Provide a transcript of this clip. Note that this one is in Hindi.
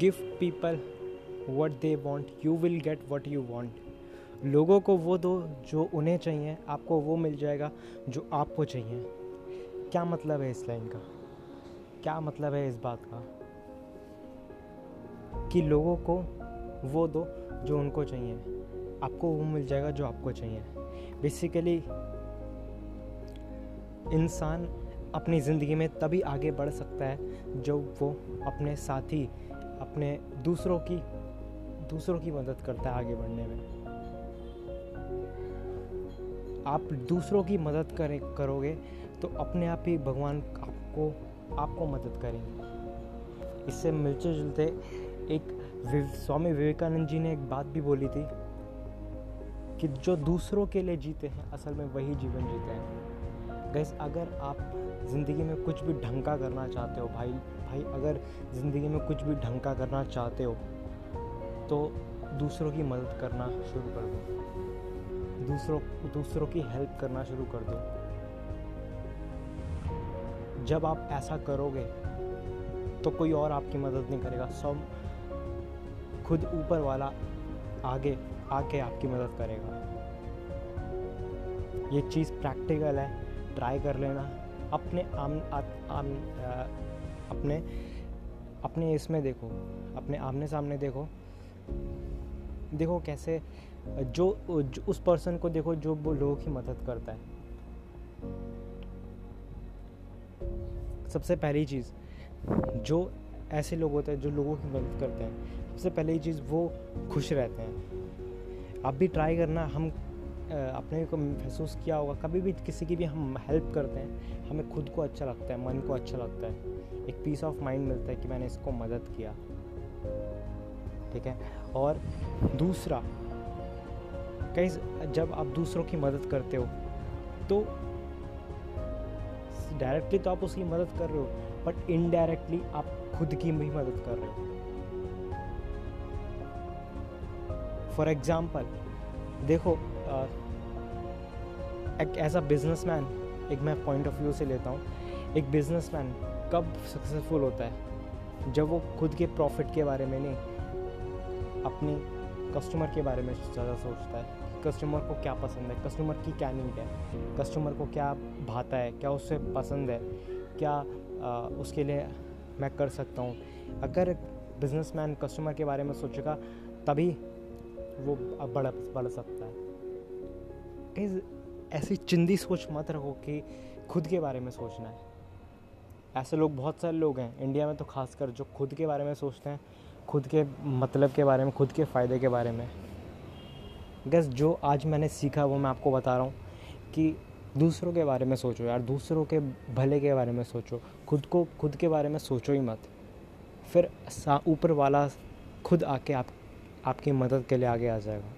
Give people what they want you will get what you want लोगों को वो दो जो उन्हें चाहिए, आपको वो मिल जाएगा जो आपको चाहिए। क्या मतलब है इस लाइन का? क्या मतलब है इस बात का? कि लोगों को वो दो जो उनको चाहिए, आपको वो मिल जाएगा जो आपको चाहिए। बेसिकली इंसान अपनी ज़िंदगी में तभी आगे बढ़ सकता है जब वो अपने साथी अपने दूसरों की दूसरों की मदद करता है आगे बढ़ने में। आप दूसरों की मदद करें, करोगे तो अपने आप ही भगवान आपको आपको मदद करेंगे। इससे मिलते जुलते एक स्वामी विवेकानंद जी ने एक बात भी बोली थी कि जो दूसरों के लिए जीते हैं, असल में वही जीवन जीते हैं। गैस अगर आप ज़िंदगी में कुछ भी ढंग का करना चाहते हो, भाई भाई, अगर ज़िंदगी में कुछ भी ढंग का करना चाहते हो तो दूसरों की मदद करना शुरू कर दो। दूसरों दूसरों की हेल्प करना शुरू कर दो। जब आप ऐसा करोगे तो कोई और आपकी मदद नहीं करेगा। सब खुद ऊपर वाला आगे, आके आपकी मदद करेगा। ये चीज़ प्रैक्टिकल है। ट्राई कर लेना। अपने आम, आ, आम आ, अपने अपने इसमें देखो अपने आमने सामने देखो। देखो कैसे जो, जो उस पर्सन को देखो जो वो लोगों की मदद करता है। सबसे पहली चीज़ जो ऐसे लोग होते हैं जो लोगों की मदद करते हैं सबसे पहली चीज़ वो खुश रहते हैं। आप भी ट्राई करना हम अपने को महसूस किया होगा। कभी भी किसी की भी हम हेल्प करते हैं, हमें खुद को अच्छा लगता है, मन को अच्छा लगता है। एक पीस ऑफ़ माइंड मिलता है कि मैंने इसको मदद किया। ठीक है? और दूसरा, कई जब आप दूसरों की मदद करते हो तो डायरेक्टली तो आप उसकी मदद कर रहे हो बट इनडायरेक्टली आप खुद की भी मदद कर रहे हो। फॉर एग्ज़ाम्पल देखो एज अ बिजनेसमैन एक मैं पॉइंट ऑफ़ व्यू से लेता हूँ एक बिजनेसमैन कब सक्सेसफुल होता है? जब वो खुद के प्रॉफिट के बारे में नहीं अपनी कस्टमर के बारे में ज़्यादा सोचता है कस्टमर को क्या पसंद है कस्टमर की क्या नीड है कस्टमर को क्या भाता है क्या उससे पसंद है क्या आ, उसके लिए मैं कर सकता हूँ। अगर बिजनेसमैन कस्टमर के बारे में सोचेगा तभी वो बढ़ बढ़ सकता है। कहीं ऐसी चिंदी सोच मत रखो कि खुद के बारे में सोचना है। ऐसे लोग, बहुत सारे लोग हैं इंडिया में तो खासकर जो खुद के बारे में सोचते हैं, खुद के मतलब के बारे में, खुद के फ़ायदे के बारे में। गैस जो आज मैंने सीखा वो मैं आपको बता रहा हूँ कि दूसरों के बारे में सोचो यार, दूसरों के भले के बारे में सोचो, खुद को, खुद के बारे में सोचो ही मत। फिर ऊपर वाला खुद आके आप, आपकी मदद के लिए आगे आ जाएगा।